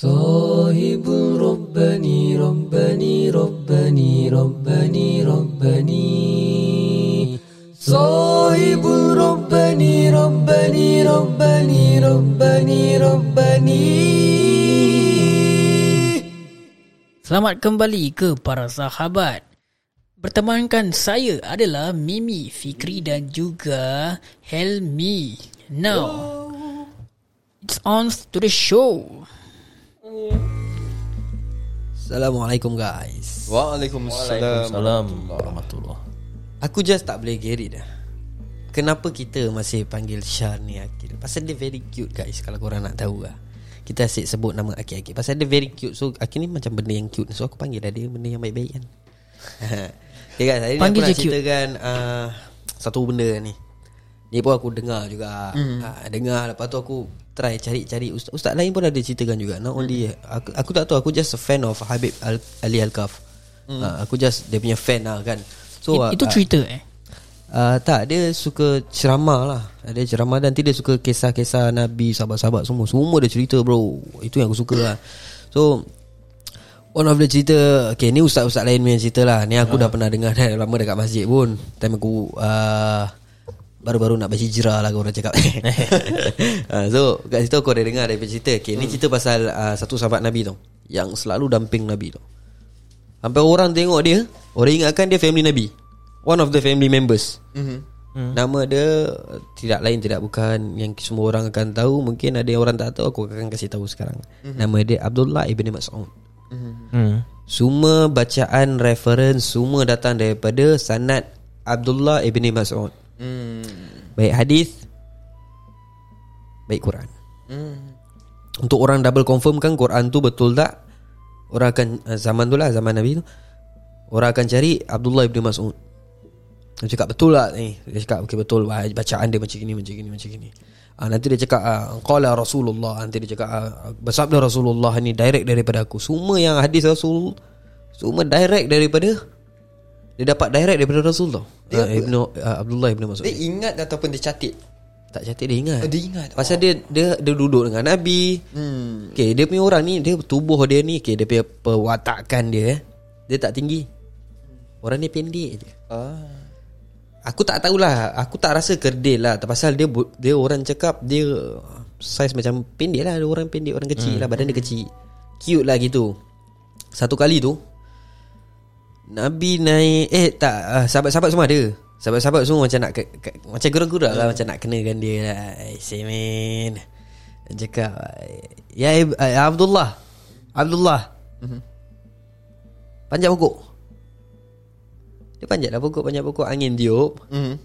صاحب ربني ربني ربني ربني ربني صاحب ربني ربني ربني ربني ربني Selamat kembali ke para sahabat. Bertemankan saya adalah Mimi, Fikri dan juga Helmi. Now, it's on to the show. Assalamualaikum guys. Waalaikumsalam. Salam warahmatullah. Aku just tak boleh get it dah. Kenapa kita masih panggil Syar ni Akil? Pasal dia very cute guys Kalau korang nak tahu lah. Kita asyik sebut nama Akil-Akil Pasal dia very cute. So Akil ni macam benda yang cute. So aku panggil lah dia Benda yang baik-baik kan. Okay guys Hari Panggil ni aku nak ceritakan uh, Satu benda ni Ni pun aku dengar juga. Mm. uh, Dengar. Lepas tu aku Try cari-cari Ustaz, Ustaz lain pun ada ceritakan juga. Not only aku, aku tak tahu. Aku just a fan of Habib Al- Ali Al-Kaf. Mm. uh, Aku just Dia punya fan lah kan. So It, itu uh, cerita eh. Uh, tak, dia suka ceramah lah. Dia ceramah dan dia suka kisah-kisah Nabi, sahabat-sahabat semua. Semua dia cerita bro. Itu yang aku suka lah. So One of the cerita Okay ni ustaz-ustaz lain punya cerita lah. Ni aku dah pernah dengar dah Lama dekat masjid pun. Time aku uh, Baru-baru nak berhijrah lah Orang cakap. Uh, So kat situ aku ada dengar punya cerita. Okay ni cerita pasal uh, Satu sahabat Nabi tau Yang selalu damping Nabi tau Sampai orang tengok dia Orang ingatkan dia family Nabi. One of the family members. Mhm. hmm. Nama dia Tidak lain tidak bukan. Yang semua orang akan tahu Mungkin ada yang orang tak tahu Aku akan kasih tahu sekarang. Hmm. Nama dia Abdullah Ibn Mas'ud. Hmm. Semua bacaan reference Semua datang daripada Sanad Abdullah Ibn Mas'ud Hmm. Baik hadis Baik Quran. Hmm. Untuk orang double confirm kan Quran tu betul tak? Orang akan eh, Zaman tu lah Zaman Nabi tu. Orang akan cari Abdullah ibn Mas'ud. Dia cakap betul tak ni? Dia cakap okay, betul. Bacaan dia macam gini Macam gini Macam gini. Ah, Nanti dia cakap ah, Qala Rasulullah. Nanti dia cakap ah, Bersabda Rasulullah ni Direct daripada aku. Semua yang hadis Rasul Semua direct daripada Dia dapat direct daripada Rasul tau Dia ah, Ibnu, ah, Abdullah ibn Mas'ud. Dia ingat ataupun dia catat? Tak cantik dia ingat. Oh, dia ingat. Pasal dia, dia Dia duduk dengan Nabi. Hmm. Okay dia punya orang ni Dia tubuh dia ni Okay dia punya perwatakan dia eh, Dia tak tinggi. Orang ni pendek je. Ah. Aku tak tahulah Aku tak rasa kerdil lah. Pasal dia dia orang cakap Dia Size macam pendek lah. Orang pendek Orang kecil lah Badan dia kecil. Cute lah gitu. Satu kali tu Nabi naik Eh tak uh, Sahabat-sahabat semua ada. Sahabat-sahabat semua macam nak ke, ke, Macam gurau-gurau lah Macam nak kenakan dia lah. Eh Semin Dia cakap Ya eh, Abdullah. Abdullah. Panjat pokok. Dia panjat lah pokok Panjat pokok Angin tiup. Hmm.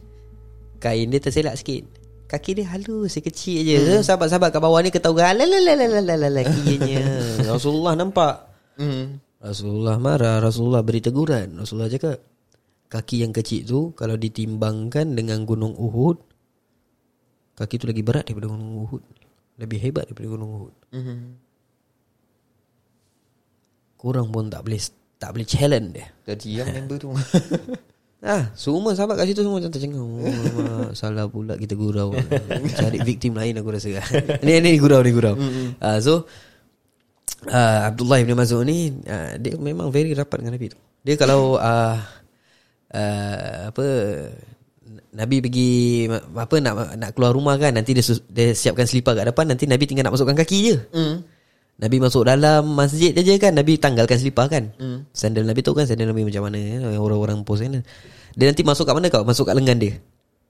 Kain dia terselak sikit. Kaki dia halus kecil je. Hmm. Sahabat-sahabat kat bawah ni Ketawa Lalalalalala Kianya Rasulullah nampak. Hmm. Rasulullah marah Rasulullah beri teguran Rasulullah cakap Kaki yang kecil tu Kalau ditimbangkan dengan gunung Uhud Kaki tu lagi berat daripada gunung Uhud Lebih hebat daripada gunung Uhud Hmm. Korang pun tak boleh Tak boleh challenge dia Jadi yang member tu. Ah, semua sahabat kat situ semua macam tercengang. Oh, salah pula kita gurau. Cari victim lain aku rasa. ni ni gurau ni gurau. Ah, so uh, Abdullah bin Mas'ud ni uh, dia memang very rapat dengan Nabi tu. Dia kalau uh, uh, apa Nabi pergi apa nak nak keluar rumah kan nanti dia dia siapkan selipar kat depan nanti Nabi tinggal nak masukkan kaki je. Hmm. Nabi masuk dalam masjid je kan Nabi tanggalkan selipar kan hmm. Sandal Nabi tu kan Sandal Nabi macam mana eh, Orang-orang post kan Dia nanti masuk kat mana kau Masuk kat lengan dia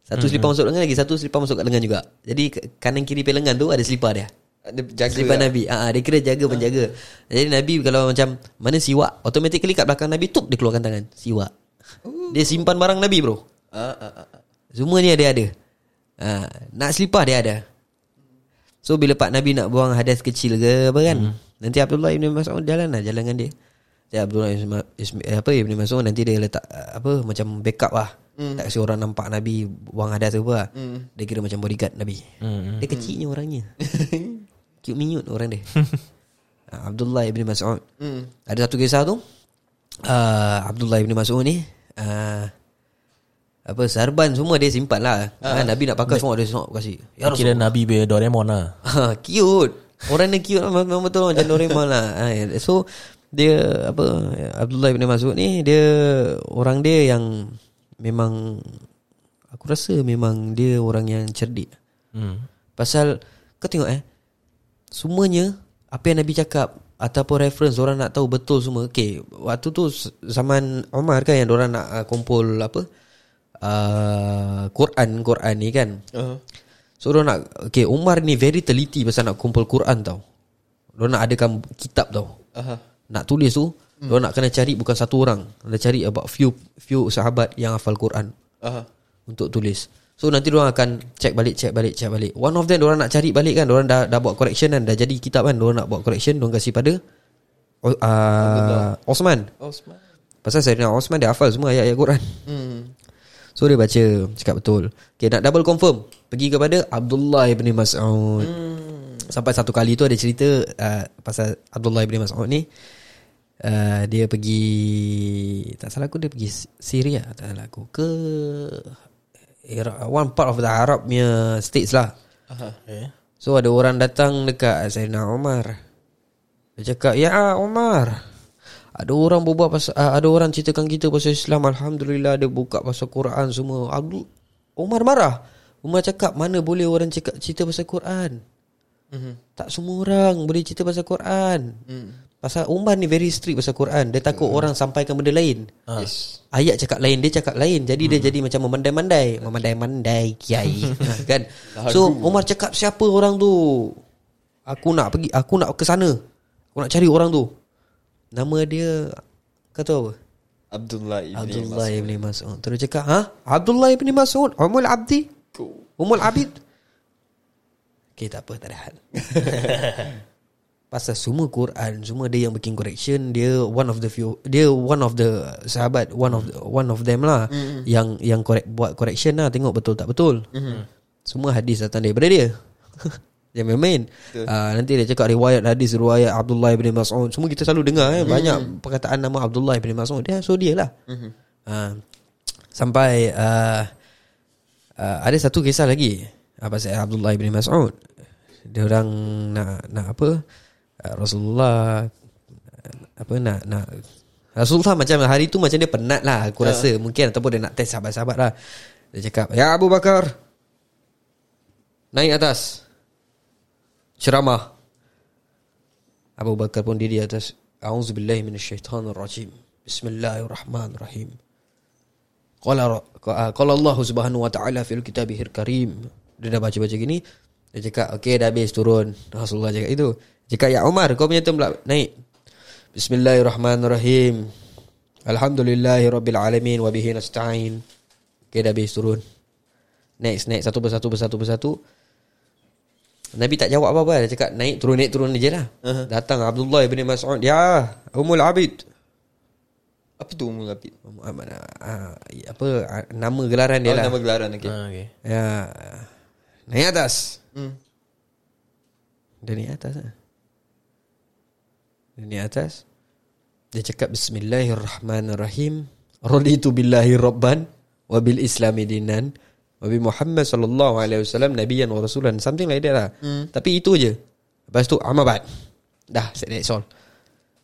Satu hmm. selipar masuk lengan lagi Satu selipar masuk kat lengan juga Jadi kanan kiri pe lengan tu Ada selipar dia Dia jaga. Selipar lah. Nabi. Ah, ah, Dia kira jaga penjaga. Jadi Nabi kalau macam Mana siwak Automatically kat belakang Nabi Tup dia keluarkan tangan. Siwak. Dia simpan barang Nabi bro. Ah, ah, ah. Semua ni dia ada. Ha, Nak selipar dia ada. So bila Pak Nabi nak buang hadas kecil ke apa kan? Nanti Abdullah Ibn Mas'ud jalan lah Jalan dengan dia. Jadi Abdullah Ibn, Ma- Ism- eh, apa, Ibn Mas'ud nanti dia letak apa Macam backup lah. Tak kasi orang nampak Nabi buang hadas apa lah. Dia kira macam bodyguard Nabi. Dia kecilnya orangnya Cute minute orang dia Ah, Abdullah Ibn Mas'ud Hmm. Ada satu kisah tu uh, Abdullah Ibn Mas'ud ni uh, apa sarban semua dia simpan lah. Ha. Nabi nak pakai semua dia semua kasih. Ya Kira. Nabi be Doraemon lah Ha, cute. Orang yang cute lah, Memang betul Macam Doraemon lah ha, So Dia Apa Abdullah bin Mas'ud ni Dia Orang dia yang Memang Aku rasa memang Dia orang yang cerdik Hmm. Pasal Kau tengok eh Semuanya Apa yang Nabi cakap Ataupun reference Orang nak tahu betul semua Okay Waktu tu Zaman Omar kan Yang orang nak uh, kumpul Apa uh, Quran Quran ni kan Uh-huh. So orang nak Okay Umar ni very teliti Pasal nak kumpul Quran tau Dia nak adakan kitab tau Aha. Nak tulis tu hmm. Nak kena cari Bukan satu orang Dia cari about few Few sahabat Yang hafal Quran Aha. Untuk tulis So nanti orang akan Check balik Check balik Check balik. One of them orang nak cari balik kan? Orang dah, dah buat correction kan? Dah jadi kitab kan? Orang nak buat correction Orang kasih pada uh, Osman. Osman. Pasal Sayyidina Osman Dia hafal semua ayat-ayat Quran. Hmm. So dia baca Cakap betul. Okay nak double confirm. Pergi kepada Abdullah bin Mas'ud. Hmm. Sampai satu kali tu ada cerita uh, Pasal Abdullah bin Mas'ud ni. Uh, Dia pergi Tak salah aku dia pergi Syria Tak salah aku Ke One part of the Arab punya States lah Aha. Okay. So ada orang datang dekat Sayyidina Umar Dia cakap Ya Umar ada orang berbuat pasal uh, ada orang ceritakan kita pasal Islam alhamdulillah dia buka pasal Quran semua. Abdul Umar marah. Umar cakap mana boleh orang cakap cerita pasal Quran? Mhm. Tak semua orang boleh cerita pasal Quran. Hmm. Pasal Umar ni very strict pasal Quran. Dia takut orang sampaikan benda lain. Yes. Ayat cakap lain Dia cakap lain. Jadi dia jadi macam Memandai-mandai. Memandai-mandai Kiai. Kan? So Umar cakap Siapa orang tu? Aku nak pergi Aku nak ke sana. Aku nak cari orang tu. Nama dia Kau tahu apa? Abdullah ibn Abdullah ibn Mas'ud. Terus cakap Ha? Abdullah ibn Mas'ud? Umul Abdi? Umul Abid? Okay tak apa Tak ada hal Pasal semua Quran Semua dia yang bikin correction Dia one of the few Dia one of the Sahabat One of the, one of them lah mm-hmm. Yang yang correct, buat correction lah Tengok betul tak betul. Mm-hmm. Semua hadis datang daripada dia. Dia main-main. Uh, Nanti dia cakap riwayat hadis Riwayat Abdullah bin Mas'ud. Semua kita selalu dengar eh. Banyak perkataan nama Abdullah bin Mas'ud. Dia so dia lah. Mm-hmm. uh, Sampai uh, uh, Ada satu kisah lagi uh, Pasal Abdullah bin Mas'ud. Dia orang nak Nak apa Rasulullah uh, Apa nak nak Rasulullah macam hari tu macam dia penat lah Aku rasa. Mungkin Ataupun dia nak test sahabat-sahabat lah. Dia cakap Ya Abu Bakar. Naik atas. Ceramah. Abu Bakar pun diri atas. A'udzubillahi minasyaitanirrajim. Bismillahirrahmanirrahim. Qala ah, qala Allah Subhanahu wa taala fil kitabihil karim. Dia dah baca-baca gini, dia cakap, "Okey, dah habis turun." Rasulullah cakap itu. Cakap, "Ya Umar, kau punya pula naik." Bismillahirrahmanirrahim. Alhamdulillahirabbil alamin wa bihi nasta'in. Okey, dah habis turun. Next, next satu persatu persatu persatu. Nabi tak jawab apa-apa Dia cakap naik turun naik turun je lah uh-huh. Datang Abdullah bin Mas'ud Ya Umul Abid Apa tu Umul Abid? uh, uh, apa uh, nama gelaran dia Oh, lah. nama gelaran okey. Ah, okay. Ya. Naik atas. Hmm. Dia naik atas lah. Naik atas. Dia cakap Bismillahirrahmanirrahim. Raditu billahi rabban wa bil islami dinan wa bi Muhammad sallallahu alaihi wasallam nabiyyan wa rasulan something like that lah. Hmm. Tapi itu je. Lepas tu amabat. Dah, that's all.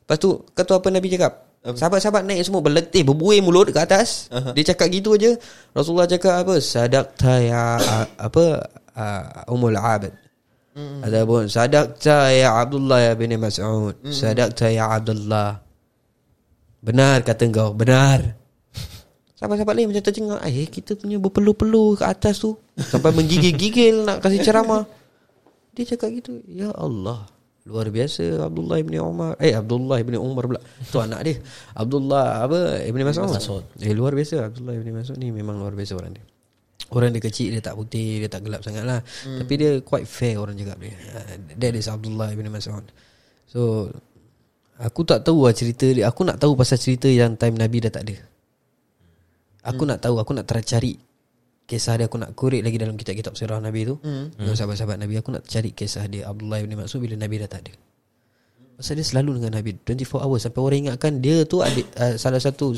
Lepas tu kau tahu apa Nabi cakap? Sahabat-sahabat naik semua berletih berbuih mulut ke atas. Uh-huh. Dia cakap gitu aja. Rasulullah cakap apa? Sadaqta ya apa uh, Ummul Abid. Mm. Ataupun sadaqta ya Abdullah ya bin Mas'ud. Mm. Sadaqta ya Abdullah. Benar kata engkau, benar. Sahabat-sahabat lain macam tercengang Eh kita punya berpeluh-peluh ke atas tu Sampai menggigil-gigil nak kasih ceramah Dia cakap gitu Ya Allah Luar biasa Abdullah ibn Umar Eh Abdullah ibn Umar pula Tu anak dia Abdullah apa Ibn Mas'ud Mas'ud. Eh luar biasa Abdullah ibn Mas'ud ni Memang luar biasa orang dia Orang dia kecil Dia tak putih Dia tak gelap sangat lah. Hmm. Tapi dia quite fair orang cakap dia. Ah, That is Abdullah ibn Mas'ud. So Aku tak tahu lah cerita dia. Aku nak tahu pasal cerita Yang time Nabi dah tak ada. Aku nak tahu Aku nak tercari Kisah dia. Aku nak korek lagi Dalam kitab-kitab sirah Nabi tu. Hmm. Dengan sahabat-sahabat Nabi Aku nak cari kisah dia Abdullah ibn Mas'ud Bila Nabi dah tak ada. Pasal dia selalu dengan Nabi. 24 hours. Sampai orang ingatkan Dia tu adik, uh, Salah satu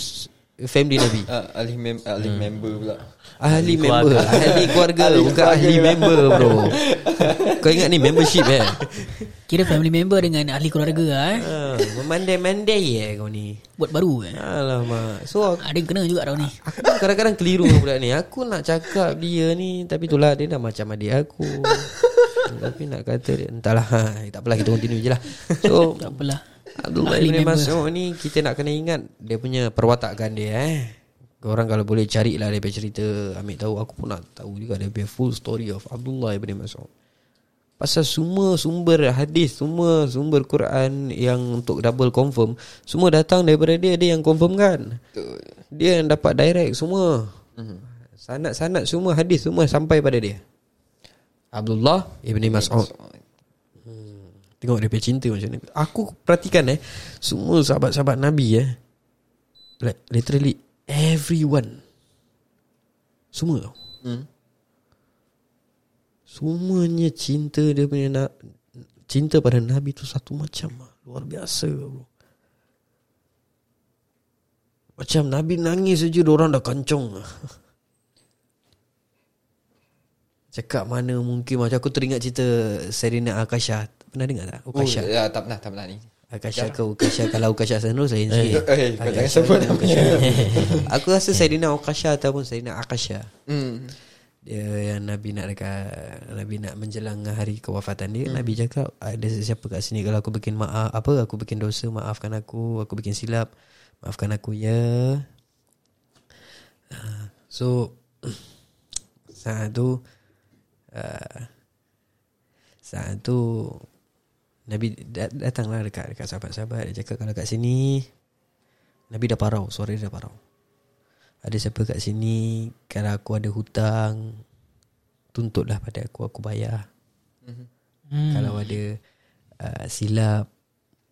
Family Nabi. Ah, ahli mem ahli member pula. Ahli keluarga. member. Ahli keluarga. Ahli Bukan keluarga. ahli member bro. Kau ingat ni membership eh? Kira family member dengan ahli keluarga lah eh. ha, Memandai-mandai eh kau ni. Buat baru eh. Alamak So aku, Ada yang kena juga tau ni. aku pun kadang-kadang keliru dengan budak ni. Aku nak cakap dia ni Tapi itulah dia dah macam adik aku. Tapi nak kata dia Entahlah ha, Tak apalah kita continue je lah. So Tak apalah Abdullah Ibn. Mas'ud ni Kita nak kena ingat Dia punya perwatakan dia eh. Korang kalau boleh carilah dia punya cerita Ambil tahu. Aku pun nak tahu juga Dia punya full story of Abdullah Ibn Mas'ud. Pasal semua sumber hadis Semua sumber Quran Yang untuk double confirm Semua datang daripada dia Dia yang confirm kan? Dia yang dapat direct semua. Sanat-sanat semua hadis Semua sampai pada dia. Abdullah Ibn Mas'ud Tengok dia punya cinta macam ni Aku perhatikan eh Semua sahabat-sahabat Nabi eh Like literally Everyone. Semua tau. Hmm. Semuanya cinta dia punya na- Cinta pada Nabi tu satu macam lah. Luar biasa bro. Macam Nabi nangis saja orang dah kancong Cakap mana mungkin Macam aku teringat cerita Serena Akasha Pernah dengar tak? Oh, Ukasha ya, tak pernah, tak pernah ni. Akasha ke Ukasha Kalau Ukasha Senur saya sikit Eh, kau jangan sebut. Aku rasa Serena Ukasha Ataupun Serena Akasha Hmm. dia yang Nabi nak dekat Nabi nak menjelang hari kewafatan dia hmm. Nabi cakap ada siapa kat sini kalau aku bikin maaf apa aku bikin dosa maafkan aku aku bikin silap maafkan aku ya Ah, so saat tu uh, saat tu Nabi dat- datanglah dekat dekat sahabat-sahabat. Dia cakap kalau kat sini Nabi dah parau suara dia dah parau. Ada siapa kat sini? Kalau aku ada hutang Tuntutlah pada aku Aku bayar. Hmm. Kalau ada uh, Silap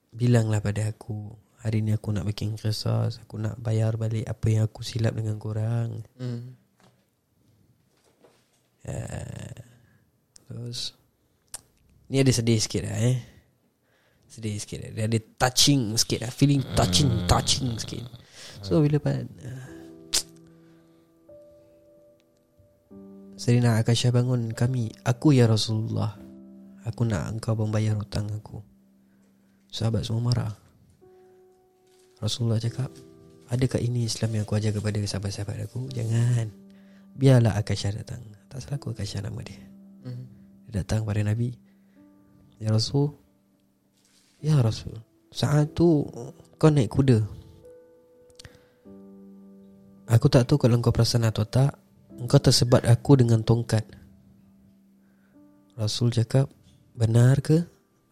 Bilanglah pada aku Hari ni aku nak bikin kesas Aku nak bayar balik Apa yang aku silap dengan korang. Hmm. uh, Terus Ni ada sedih sikit lah eh Sedih sikit lah Dia ada touching sikit lah Feeling touching Touching sikit. So bila pada uh, Serina Akasha bangun kami Aku ya Rasulullah Aku nak engkau membayar hutang aku. Sahabat semua marah. Rasulullah cakap Adakah ini Islam yang aku ajar kepada sahabat-sahabat aku? Jangan. Biarlah Akasha datang. Tak salah aku Akasha nama dia. Hmm. Dia datang pada Nabi Ya Rasul Ya Rasul. Saat tu Kau naik kuda. Aku tak tahu kalau kau perasan atau tak Engkau tersebat aku dengan tongkat. Rasul cakap Benar ke?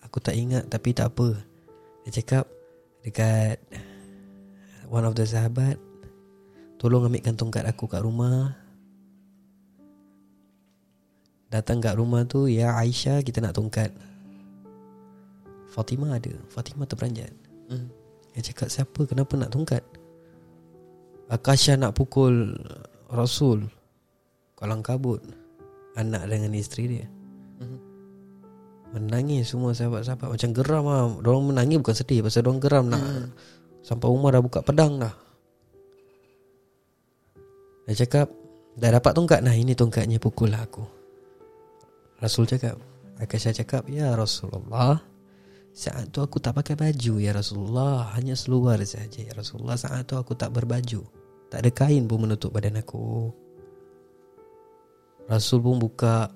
Aku tak ingat tapi tak apa. Dia cakap Dekat One of the sahabat Tolong ambilkan tongkat aku kat rumah. Datang kat rumah tu Ya Aisyah kita nak tongkat Fatimah ada. Fatimah terperanjat. Hmm. Dia cakap siapa? Kenapa nak tongkat Akasha nak pukul Rasul. Kalang kabut. Anak dengan isteri dia. Mhm. Menangis semua sahabat-sahabat. Macam geram lah. Diorang menangis bukan sedih. Pasal diorang geram nak Sampai Umar dah buka pedang dah. Dia cakap Dah dapat tongkat Nah ini tongkatnya pukul lah aku. Rasul cakap Akasha cakap Ya Rasulullah Saat tu aku tak pakai baju Ya Rasulullah. Hanya seluar saja Ya Rasulullah. Saat tu aku tak berbaju. Tak ada kain pun menutup badan aku. Rasul pun buka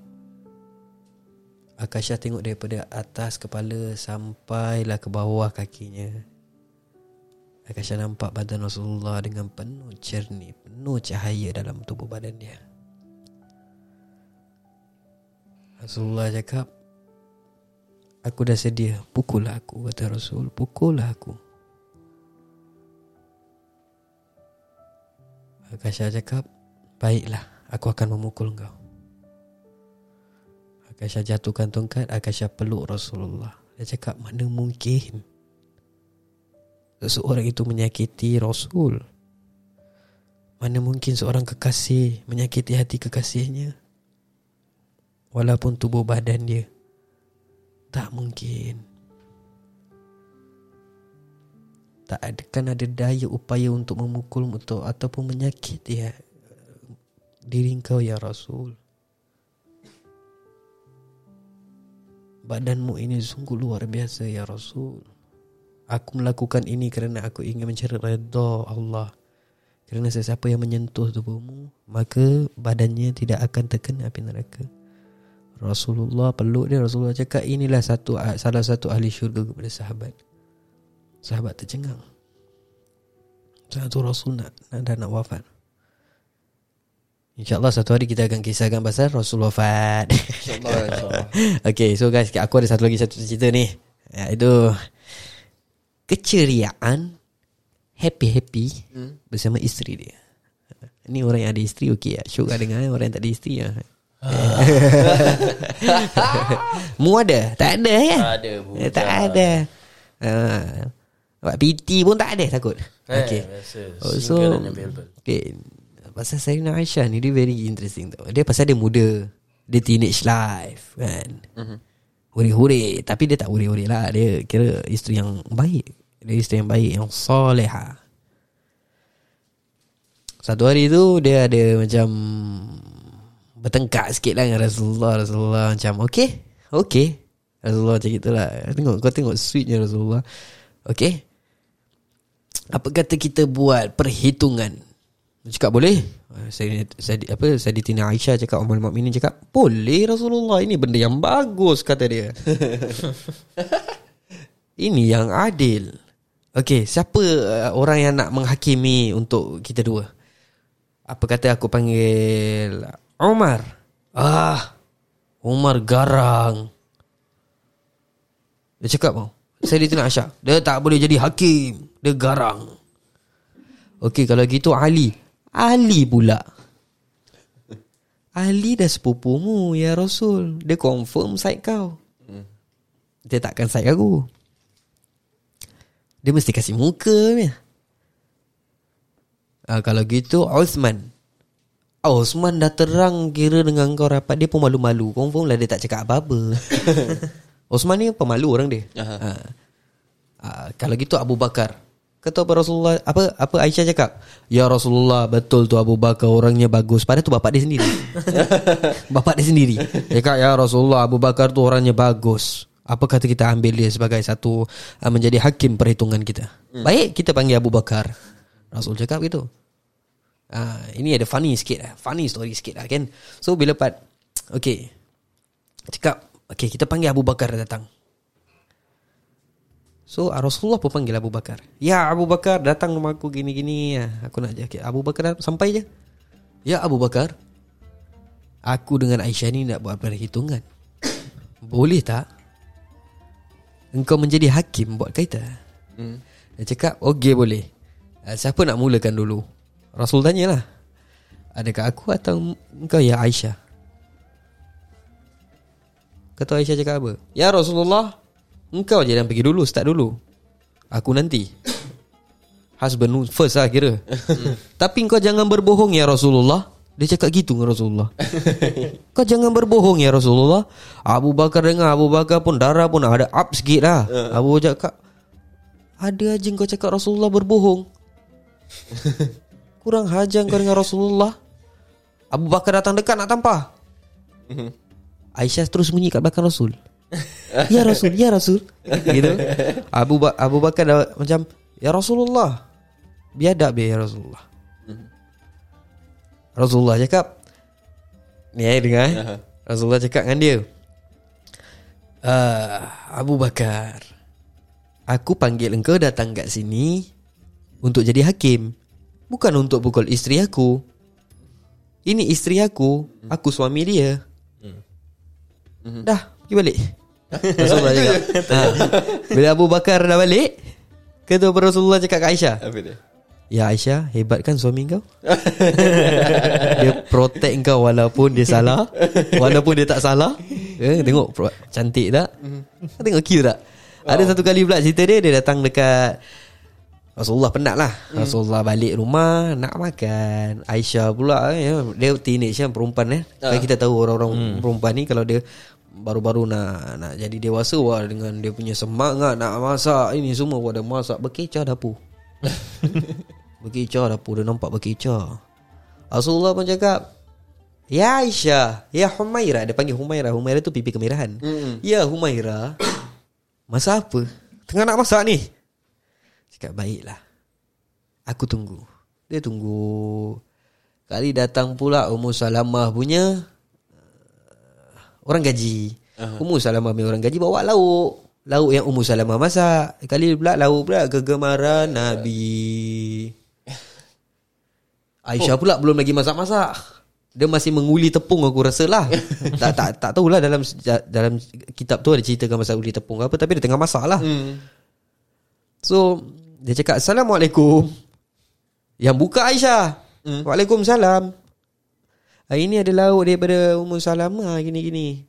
Akasha tengok daripada atas kepala Sampailah ke bawah kakinya. Akasha nampak badan Rasulullah Dengan penuh cerni Penuh cahaya dalam tubuh badan dia. Rasulullah cakap Aku dah sedia. Pukul aku Kata Rasul. Pukul aku. Akasha cakap Baiklah Aku akan memukul kau Akasha jatuhkan tongkat Akasha peluk Rasulullah. Dia cakap Mana mungkin Seseorang itu menyakiti Rasul? Mana mungkin seorang kekasih Menyakiti hati kekasihnya? Walaupun tubuh badan dia Tak mungkin. Tak ada kan ada daya upaya untuk memukul untuk ataupun menyakiti ya, diri kau ya Rasul. Badanmu ini sungguh luar biasa ya Rasul. Aku melakukan ini kerana aku ingin mencari redha Allah. Kerana sesiapa yang menyentuh tubuhmu Maka badannya tidak akan terkena api neraka Rasulullah peluk dia. Rasulullah cakap inilah satu salah satu ahli syurga kepada sahabat. Sahabat tercengang. Satu Rasul nak, nak dah nak wafat. InsyaAllah satu hari kita akan kisahkan pasal Rasul wafat. InsyaAllah InsyaAllah. Okay so guys Aku ada satu lagi satu cerita ni. Ya, Itu Keceriaan Happy-happy hmm. Bersama isteri dia. Ini orang yang ada isteri Okey ya. Syuk lah dengar Orang yang tak ada isteri ya. Mu ada? Tak ada ya? Tak ada, bukan. Eh, Tak ada uh, Buat PT pun tak ada takut Eh, Okay biasa. Oh, so. Okay Pasal Sarina Aisyah ni Dia very interesting tau Dia pasal dia muda Dia teenage life Kan mm-hmm. Huri-huri Tapi dia tak huri-huri lah Dia kira isteri yang baik Dia isteri yang baik Yang soleha Satu hari tu Dia ada macam Bertengkar sikit lah Dengan Rasulullah Rasulullah macam Okay Okay Rasulullah macam itulah Tengok kau tengok sweetnya Rasulullah. Okay apa kata kita buat perhitungan? Cakap boleh. Saya, saya, apa Saidatina Aisyah cakap Umar Mukminin cakap boleh Rasulullah ini benda yang bagus kata dia. Ini yang adil. Okey siapa uh, orang yang nak menghakimi untuk kita dua? Apa kata aku panggil Umar ah Umar garang. Dia cakap mau Saidatina Aisyah. Dia tak boleh jadi hakim. Dia garang. Okey kalau gitu Ali. Ali pula. Ali dah sepupumu Ya Rasul. Dia confirm side kau. Dia takkan side aku. Dia mesti kasih muka ni ah, Kalau gitu Osman Osman dah terang kira dengan kau rapat Dia pun malu-malu Confirm lah dia tak cakap apa-apa Osman ni pemalu orang dia. Aha. Ha. Ha, kalau gitu Abu Bakar. Kata apa Rasulullah apa apa Aisyah cakap? Ya Rasulullah betul tu Abu Bakar orangnya bagus. Padahal tu bapak dia sendiri. bapak dia sendiri. Dia cakap ya Rasulullah Abu Bakar tu orangnya bagus. Apa kata kita ambil dia sebagai satu uh, menjadi hakim perhitungan kita. Hmm. Baik kita panggil Abu Bakar. Rasul cakap gitu. Ah, ini ada funny sikit lah. Funny story sikit lah kan. So bila part Okay. Cakap Okay kita panggil Abu Bakar datang. So ah, Rasulullah pun panggil Abu Bakar. Ya Abu Bakar datang rumah aku gini-gini. Ya. Aku nak okay, Abu Bakar sampai je. Ya Abu Bakar. Aku dengan Aisyah ni nak buat perhitungan. Boleh tak Engkau menjadi hakim buat kita hmm. Dia cakap Okay boleh. Ah, Siapa nak mulakan dulu Rasul tanyalah Adakah aku atau engkau ya Aisyah? Kata Aisyah cakap apa? Ya Rasulullah Engkau je yang pergi dulu Start dulu. Aku nanti. Husband first lah kira. Tapi kau jangan berbohong ya Rasulullah. Dia cakap gitu dengan Rasulullah. Kau jangan berbohong ya Rasulullah. Abu Bakar dengar Abu Bakar pun darah pun ada up sikit lah. Abu Bakar cakap Ada aja kau cakap Rasulullah berbohong Kurang hajar kau dengan Rasulullah Abu Bakar datang dekat nak tampar Aisyah terus bunyi kat belakang Rasul. ya Rasul, ya Rasul. Gitu. Abu ba- Abu Bakar dah macam ya Rasulullah. Biadab dia ya Rasulullah. Rasulullah cakap Ni eh dengar eh? Rasulullah cakap dengan dia uh, Abu Bakar Aku panggil engkau datang kat sini Untuk jadi hakim Bukan untuk pukul isteri aku. Ini isteri aku Aku suami dia. Dah Pergi balik. Rasulullah cakap. ha. Bila Abu Bakar dah balik Kata Rasulullah cakap kat Aisyah. Apa dia? Ya Aisyah Hebat kan suami kau. Dia protect kau Walaupun dia salah. Walaupun dia tak salah. Eh, Tengok Cantik tak? Tengok cute tak? Ada satu kali pula cerita dia Dia datang dekat Rasulullah penat lah. Rasulullah balik rumah Nak makan. Aisyah pula eh, Dia teenage kan Perempuan eh. Kan kita tahu orang-orang perempuan ni Kalau dia Baru-baru nak Nak jadi dewasa wah, Dengan dia punya semangat Nak masak Ini semua Wah dia masak Berkecah dapur. Berkicau dapur Dia nampak berkicau Rasulullah pun cakap Ya Aisyah Ya Humaira Dia panggil Humaira Humaira tu pipi kemerahan. Mm-mm. Ya Humaira Masak apa? Tengah nak masak ni Cakap baiklah. Aku tunggu. Dia tunggu. Kali datang pula Ummu Salamah punya uh, Orang gaji. Uh-huh. Ummu Salamah punya orang gaji Bawa lauk. Lauk yang Ummu Salamah masak. Kali pula lauk pula Kegemaran Nabi. Aisyah oh. pula belum lagi masak-masak. Dia masih menguli tepung aku rasa lah tak, tak, tak tahulah dalam dalam kitab tu ada ceritakan pasal uli tepung ke apa Tapi dia tengah masak lah. Hmm. So Dia cakap Assalamualaikum. Yang buka Aisyah. Hmm. Waalaikumsalam. Hari ni ada lauk daripada Ummu Salamah Gini-gini.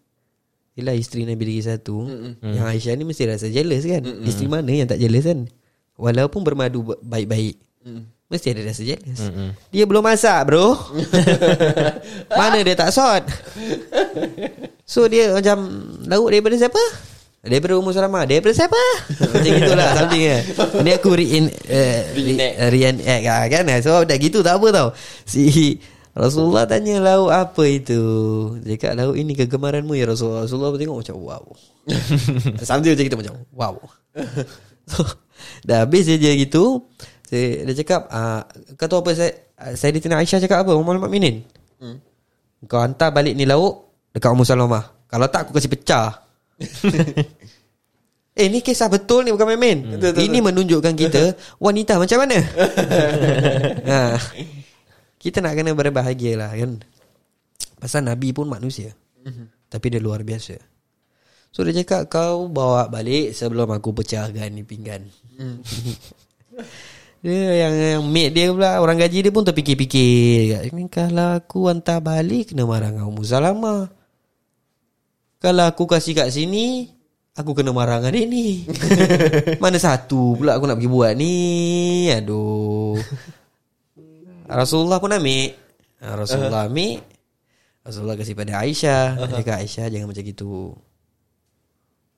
Yelah isteri Nabi lagi satu. Mm-mm. Yang Aisyah ni mesti rasa jealous kan? Isteri mana yang tak jealous kan? Walaupun bermadu ba- baik-baik. Mm. Mesti ada rasa jealous. Dia belum masak bro. Mana dia tak sort So dia macam Lauk daripada siapa Daripada Ummu Salamah Daripada siapa? Macam gitulah Something kan Ni aku re-in, uh, Reenact. re- Reenact. lah kan So dah gitu tak apa tau. Si Rasulullah tanya lauk apa itu? Dia lauk ini kegemaranmu ya Rasulullah. Rasulullah pun tengok macam wow. Something macam gitu macam wow. So Dah habis je gitu saya, Dia cakap uh, Kau tahu apa saya, saya Sayyidina Aisyah cakap apa Umar Mukminin? Hmm. Kau hantar balik ni lauk Dekat Ummu Salamah. Kalau tak aku kasih pecah Eh ni kisah betul ni bukan main-main. Ini menunjukkan kita Wanita macam mana? Ha. Kita nak kena berbahagia lah kan? Pasal Nabi pun manusia. Tapi dia luar biasa. So dia cakap Kau bawa balik Sebelum aku pecahkan ni pinggan. Dia yang, yang mate dia pula Orang gaji dia pun terfikir-fikir. Kalau aku hantar balik Kena marah dengan Ummu Salamah Kalau aku kasih kat sini Aku kena marah dengan dia ni. Mana satu pula aku nak pergi buat ni? Aduh. Rasulullah pun ambil. Ah, Rasulullah ambil. Rasulullah kasih pada Aisyah. Dia cakap Aisyah jangan macam gitu.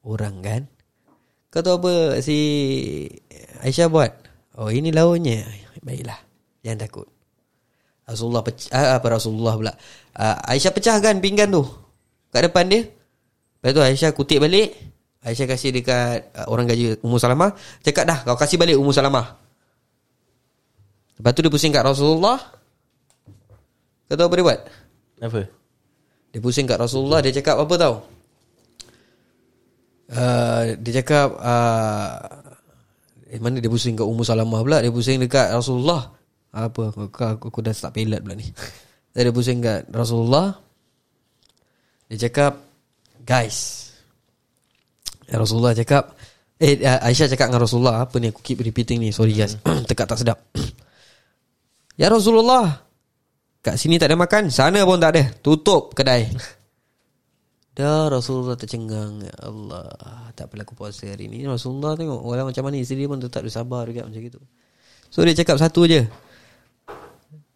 Orang kan? Kau tahu apa si Aisyah buat? Oh ini lauknya Baiklah Jangan takut. Rasulullah pecah ah, Apa Rasulullah pula? Ah, Aisyah pecahkan pinggan tu? Kat depan dia Lepas tu Aisyah kutip balik. Aisyah kasih dekat uh, orang gaji Ummu Salamah. Cakap dah kau kasih balik Ummu Salamah. Lepas tu dia pusing kat Rasulullah. Kau tahu apa dia buat? Apa? Dia pusing kat Rasulullah Dia cakap apa tau? Uh, Dia cakap uh, Eh mana dia pusing kat Ummu Salamah pula? Dia pusing dekat Rasulullah. Apa? Aku, aku, aku dah start pelat pula ni. Dia pusing kat Rasulullah. Dia cakap Guys. Rasulullah cakap Eh uh, Aisyah cakap dengan Rasulullah Apa ni aku keep repeating ni Sorry guys. Tekak tak sedap. Ya Rasulullah Kat sini tak ada makan Sana pun tak ada. Tutup kedai. Dah Rasulullah tercengang Ya Allah. Tak apalah aku puasa hari ni. Rasulullah tengok Walau macam mana isteri dia pun tetap dia sabar juga Macam gitu. So dia cakap satu je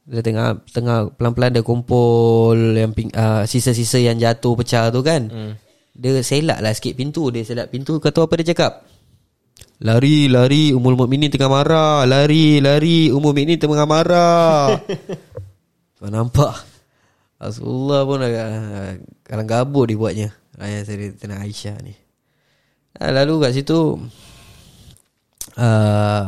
Dia tengah Tengah pelan-pelan dia kumpul Yang ping, uh, Sisa-sisa yang jatuh pecah tu kan? Hmm. Dia selak lah sikit pintu Dia selak pintu. Kau tahu apa dia cakap? Lari, lari Umul Mukminin tengah marah. Lari, lari Umul Mukminin tengah marah. Kau nampak? Rasulullah pun agak Kalang gabut dibuatnya Ayah saya Tena Aisyah ni. Ah, Lalu kat situ uh,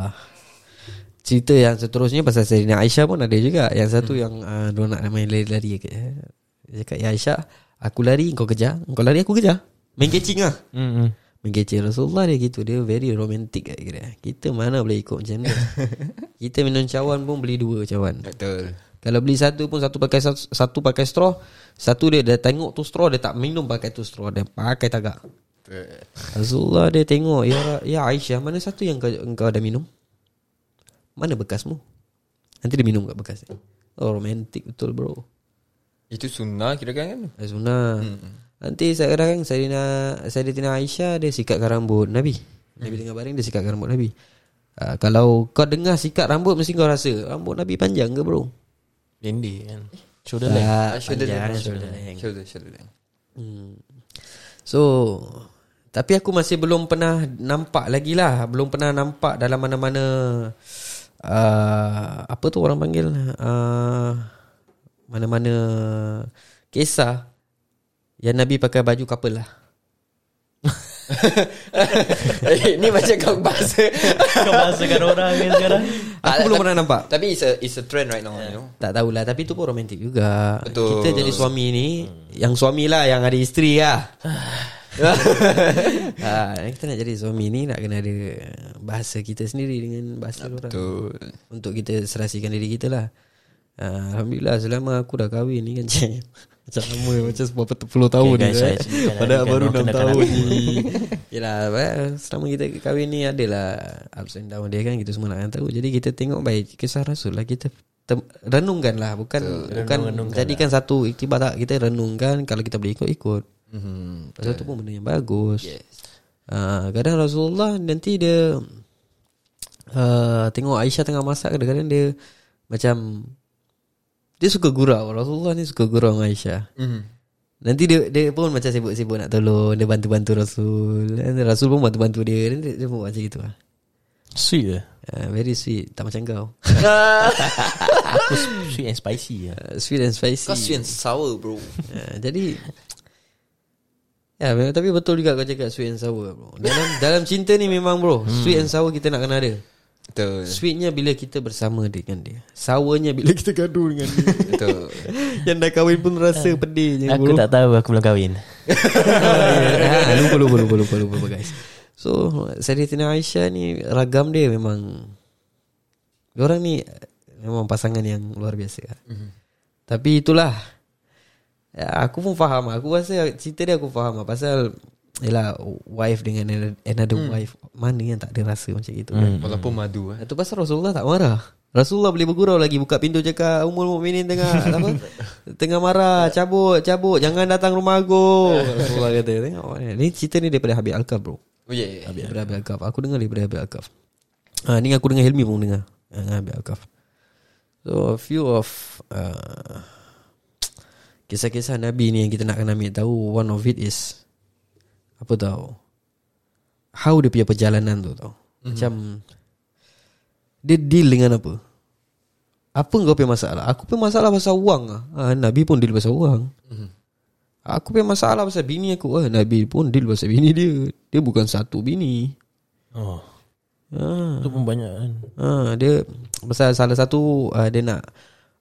Cerita yang seterusnya Pasal Sayyidina Aisyah pun ada juga Yang satu hmm. yang uh, Dia nak main lari-lari Dia cakap Ya Aisyah Aku lari kau kejar Kau lari aku kejar Main catching lah Hmm. Main catching Rasulullah dia gitu Dia very romantic kat kira. Kita mana boleh ikut macam ni Kita minum cawan pun Beli dua cawan Betul. kalau beli satu pun satu pakai satu, satu pakai straw, satu dia dah tengok tu straw dia tak minum pakai tu straw dia pakai tagak. Rasulullah dia tengok ya ya Aisyah mana satu yang kau, kau dah minum? Mana bekasmu? Nanti dia minum kat bekas dia. Oh romantik betul bro. Itu sunnah kira kan? Dah sunnah. Nanti sekarang Sayyidina Sayyidina Aisyah dia sikatkan rambut Nabi. Nabi tengah baring dia sikatkan rambut Nabi. Uh, kalau kau dengar sikat rambut mesti kau rasa rambut Nabi panjang ke bro? Pendek kan Shoulder length Tak, shoulder length. shoulder length. Shoulder, shoulder length. Hmm. So Tapi aku masih belum pernah Nampak lagi lah Belum pernah nampak Dalam mana-mana uh, Apa tu orang panggil? Uh, Mana-mana Kisah Yang Nabi pakai baju couple lah. Eh, Ni macam kau bahasa. Kau bahasakan orang ni sekarang. Aku belum pernah nampak. Tapi it's a, it's a trend right now you know? Tak tahulah Tapi tu pun romantik juga. Betul. Kita jadi suami ni Yang suami lah Yang ada isteri lah ha, Kita nak jadi suami ni Nak kena ada Bahasa kita sendiri Dengan bahasa orang. Betul. Untuk kita serasikan diri kita lah. Ha, Alhamdulillah Selama aku dah kahwin ni kan Cik. Macam lama Macam seberapa puluh tahun guys, ni eh. ceritakan Padahal kan, baru orang 6 kenalkan tahun aku. ni. Yelah Selama kita kahwin ni Adalah Ups and down dia kan Kita semua nak tahu. Jadi kita tengok baik Kisah Rasul lah. Kita tem- renungkan lah Bukan Bukan renung-renungkan Jadikan satu iktibar tak. Kita renungkan Kalau kita boleh ikut-ikut. Hmm. Pasal tu pun benda yang bagus. Yes. Uh, Kadang Rasulullah Nanti dia uh, Tengok Aisyah tengah masak Kadang-kadang dia Macam Dia suka gurau. Rasulullah ni suka gurau dengan Aisyah. Hmm. Nanti dia dia pun macam sibuk-sibuk nak tolong Dia bantu-bantu Rasul. Dan Rasul pun bantu-bantu dia Dan dia, dia pun macam gitu lah. Sweet lah uh, Very sweet. Tak macam kau. Aku sweet and spicy lah uh, Sweet and spicy. Kau sweet and sour bro. Uh, Jadi Ya memang, tapi betul juga kau cakap sweet and sour bro. Dalam dalam cinta ni memang bro Sweet and sour kita nak kena ada. Betul. Sweetnya bila kita bersama dengan dia. Sournya bila kita gaduh dengan dia. Betul. Yang dah kahwin pun rasa pedih je Aku bro. tak tahu Aku belum kahwin. Ha, lupa, lupa, lupa, lupa, lupa, lupa, guys. So, Sayyidatina Aisyah ni ragam dia memang. Orang ni memang pasangan yang luar biasa. Mm-hmm. Tapi itulah aku pun faham. Aku rasa cerita dia aku faham lah. pasal Yalah wife dengan another- another wife Mana yang tak ada rasa macam itu kan Walaupun madu eh. Itu pasal Rasulullah tak marah Rasulullah boleh bergurau lagi Buka pintu cakap Umul Mukminin tengah apa? Tengah marah Cabut Cabut Jangan datang rumah aku Rasulullah kata Tengok Ni cerita ni daripada Habib Al-Kaf bro Oh yeah, yeah. Daripada Habib Al-Kaf Aku dengar daripada Habib Al-Kaf ha, Ni aku dengar Helmi pun dengar ha, Dengan Habib Al-Kaf So a few of uh, Kisah-kisah Nabi ni Yang kita nak kena ambil tahu One of it is Apa tau? How dia punya perjalanan tu tau. Macam Dia deal dengan apa? Apa kau punya masalah? Aku punya masalah pasal wang lah ha, Nabi pun deal pasal wang. Aku punya masalah pasal bini aku. Ah, Nabi pun deal pasal bini dia. Dia bukan satu bini. Oh. Ha. Itu pun banyak kan? Ha, dia pasal salah satu uh, dia nak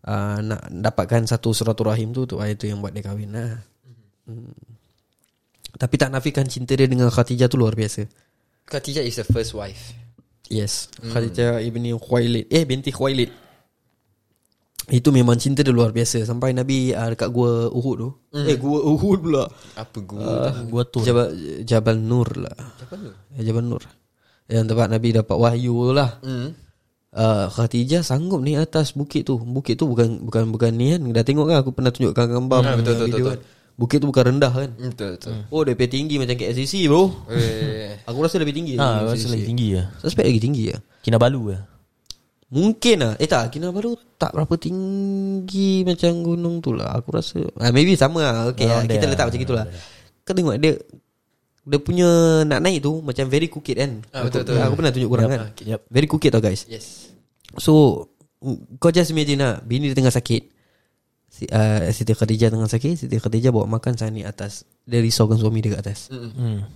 uh, nak dapatkan satu rahim tu tu ah, itu yang buat dia kahwin lah. Hmm. Tapi tak nafikan cinta dia dengan Khadijah tu luar biasa. Khadijah is the first wife Yes, Khadijah ibni Khuwailid. Eh binti Khuwailid. Itu memang cinta dia luar biasa sampai Nabi uh, dekat gua Uhud tu. Eh gua Uhud pula. Apa gua Buat tu Jabal Jabal Nur lah. Jabal Nur. Jabal Nur. Yang tempat Nabi dapat wahyu tu lah. hmm. Uh, Khadijah sanggup ni atas bukit tu. Bukit tu bukan bukan bukan ni kan. Dah tengok kan aku pernah tunjukkan gambar Hmm, betul, betul, video betul. kan. Bukit tu bukan rendah kan. Betul betul Oh dia lebih tinggi macam KLCC bro. Eh, Aku rasa lebih tinggi. Ha, daripada rasa lagi tinggi lah Suspek lagi tinggi ya. Kinabalu lah Mungkin lah Eh tak Kinabalu tak berapa tinggi Macam gunung tu lah Aku rasa ah, Maybe sama lah Okay lah, Kita letak lah. macam itulah Kau tengok dia Dia punya Nak naik tu Macam very crooked kan? Ah, betul, aku, betul. aku pernah tunjuk korang Yup, kan? yup. Very crooked tau guys. Yes. So mm, Kau just imagine lah Bini dia tengah sakit. Si, uh, Siti Khadijah tengah sakit Siti Khadijah bawa makan sana ni atas. Dia risaukan suami dia kat atas. Hmm.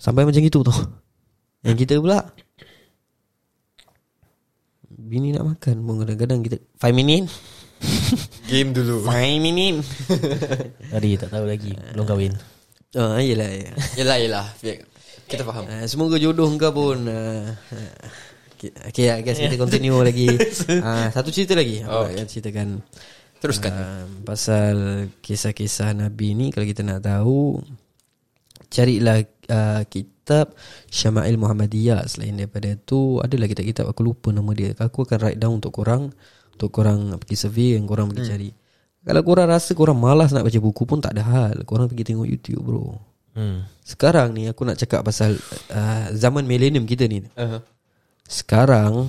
Sampai macam itu tau. Yang kita pula Bini nak makan pun kadang-kadang kita 5 minit Game dulu. 5 minit Tadi tak tahu lagi Belum kahwin Oh yelah ya. Yelah yelah. Biar- Kita faham. Uh, Semoga jodoh kau pun uh, uh, Okay, okay I guess kita continue lagi. Uh, Satu cerita lagi. Oh, nak ceritakan? Teruskan. Uh, Pasal Kisah-kisah Nabi ni Kalau kita nak tahu Carilah uh, Kitab Syama'il Muhammadiyah. Selain daripada tu Adalah kitab-kitab Aku lupa nama dia. Aku akan write down untuk korang Untuk korang pergi survey Yang korang pergi cari Kalau korang rasa Korang malas nak baca buku pun Tak ada hal. Korang pergi tengok YouTube bro. Hmm. Sekarang ni Aku nak cakap pasal uh, Zaman millennium kita ni. Uh-huh. Sekarang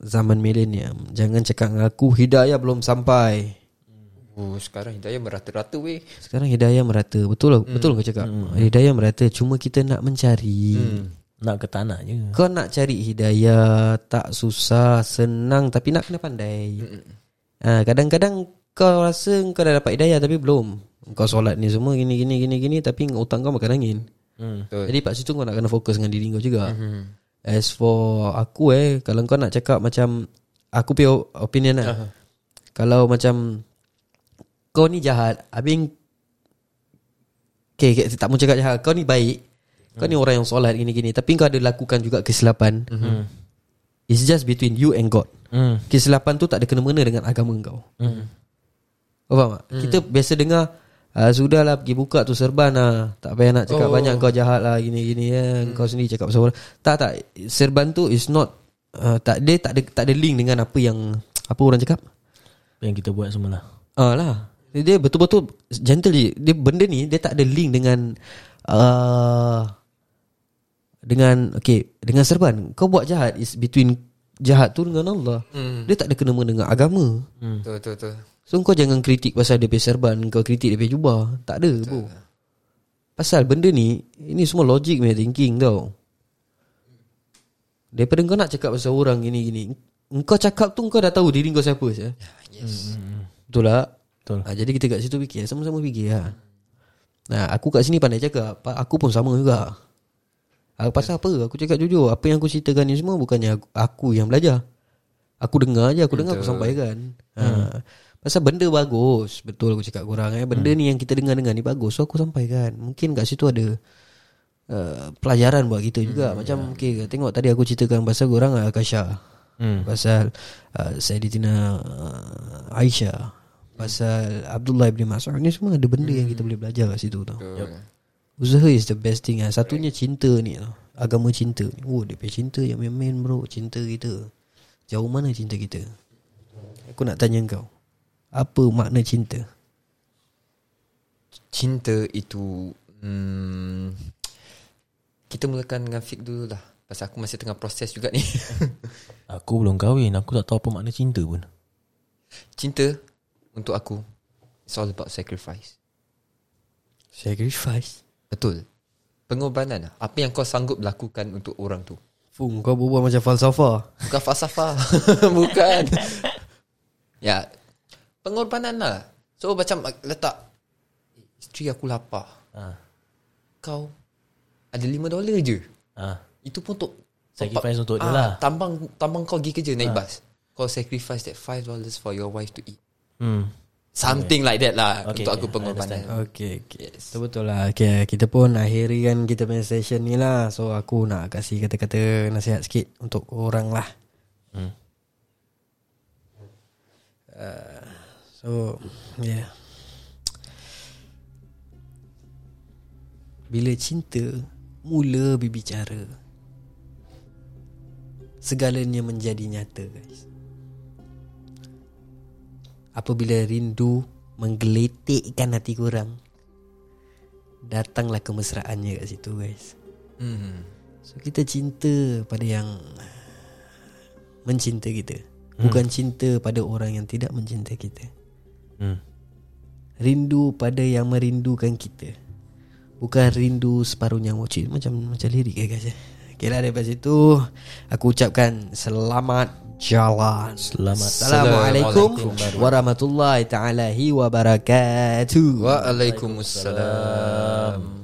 Zaman millennium Jangan cakap dengan aku Hidayah belum sampai. Oh, sekarang hidayah merata-rata weh. Sekarang hidayah merata. Betul hmm. betul kau cakap? Hidayah merata Cuma kita nak mencari. Hmm. Nak ke tanah je Kau nak cari hidayah Tak susah Senang Tapi nak kena pandai. Ha, Kadang-kadang kau rasa kau dah dapat hidayah Tapi belum. Kau solat ni semua Gini gini gini gini Tapi otak kau makan angin. Hmm. Jadi kat situ kau nak kena fokus dengan diri kau juga. As for aku eh Kalau kau nak cakap macam Aku punya opinion lah. Kalau macam Kau ni jahat Habis Okay, okay tak mau cakap jahat Kau ni baik Kau ni orang yang solat gini-gini Tapi kau ada lakukan juga kesilapan. It's just between you and God. Hmm. Kesilapan tu tak ada kena-mena dengan agama kau. Hmm. Kau faham tak? Kita biasa dengar ah, Sudahlah pergi buka tu serban lah. Tak payah nak cakap oh. banyak Kau jahat lah Gini-gini ya. Kau sendiri cakap pasal orang. Tak tak. Serban tu is not uh, tak, Dia tak ada, tak ada link dengan apa yang Apa orang cakap. Yang kita buat semua lah Ah lah. Dia betul-betul Gentle je. Dia benda ni Dia tak ada link dengan uh, Dengan Okay Dengan serban. Kau buat jahat Is between Jahat tu dengan Allah. Hmm. Dia tak ada kena-mena dengan agama. Betul betul betul. So kau jangan kritik pasal dia punya serban Kau kritik dia punya jubah. Tak ada bro. Pasal benda ni Ini semua logik punya thinking tau. Daripada kau nak cakap pasal orang gini-gini Kau cakap tu kau dah tahu diri kau siapa sah? Yes. Betul tak? Betul. Ha, jadi kita kat situ fikir Sama-sama fikir lah Nah, aku kat sini pandai cakap Aku pun sama juga. Ha, Pasal apa? Aku cakap jujur Apa yang aku ceritakan ni semua Bukannya aku, aku yang belajar. Aku dengar je Aku dengar aku sampaikan. Ha, Pasal benda bagus. Betul aku cakap korang eh. Benda ni yang kita dengar-dengar ni bagus. So aku sampaikan. Mungkin kat situ ada uh, Pelajaran buat kita juga. Macam okay, Tengok tadi aku ceritakan Pasal korang Akasha. Hmm. Pasal uh, Sayyidina uh, Aisyah. Pasal Abdullah bin Mas'ud. Ni semua ada benda yang kita boleh belajar kat situ tau. Betul. Usaha is the best thing lah Satunya cinta ni tau Agama cinta ni. Oh dia punya cinta yang main-main bro. Cinta kita. Jauh mana cinta kita? Aku nak tanya kau Apa makna cinta? Cinta itu hmm, Kita mulakan dengan Fik dulu lah Pasal aku masih tengah proses juga ni. Aku belum kahwin Aku tak tahu apa makna cinta pun. Cinta Untuk aku It's all about sacrifice. Sacrifice? Betul. Pengorbanan lah. Apa yang kau sanggup lakukan Untuk orang tu? Fung kau berbual macam falsafah. Bukan falsafah. Bukan. Ya Pengorbanan lah. So macam letak Isteri aku lapar. Ha. Kau Ada 5 dolar je. Ha. Itu pun untuk Sacrifice untuk dia ah, lah. Tambang Tambang kau pergi kerja naik bas. Kau sacrifice that 5 dollars For your wife to eat. Hmm. Something like that lah Okay, Untuk okay, aku pengorbanan. Okay, okay. Yes. Betul-betul lah. Okay, Kita pun akhiri kan kita punya session ni lah. So aku nak kasih kata-kata nasihat sikit Untuk orang lah. Hmm. uh, So Yeah. Bila cinta Mula berbicara Segalanya menjadi nyata guys. Apabila rindu Menggeletikkan hati korang Datanglah kemesraannya kat situ guys. Hmm. So kita cinta pada yang Mencinta kita. Bukan cinta pada orang yang tidak mencinta kita Hmm. Rindu pada yang merindukan kita. Bukan rindu separuh nyawa. Cik, Macam macam lirik ya guys ya. Okay lah daripada situ Aku ucapkan selamat jalan. Selamat Assalamualaikum warahmatullahi taala wabarakatuh Waalaikumsalam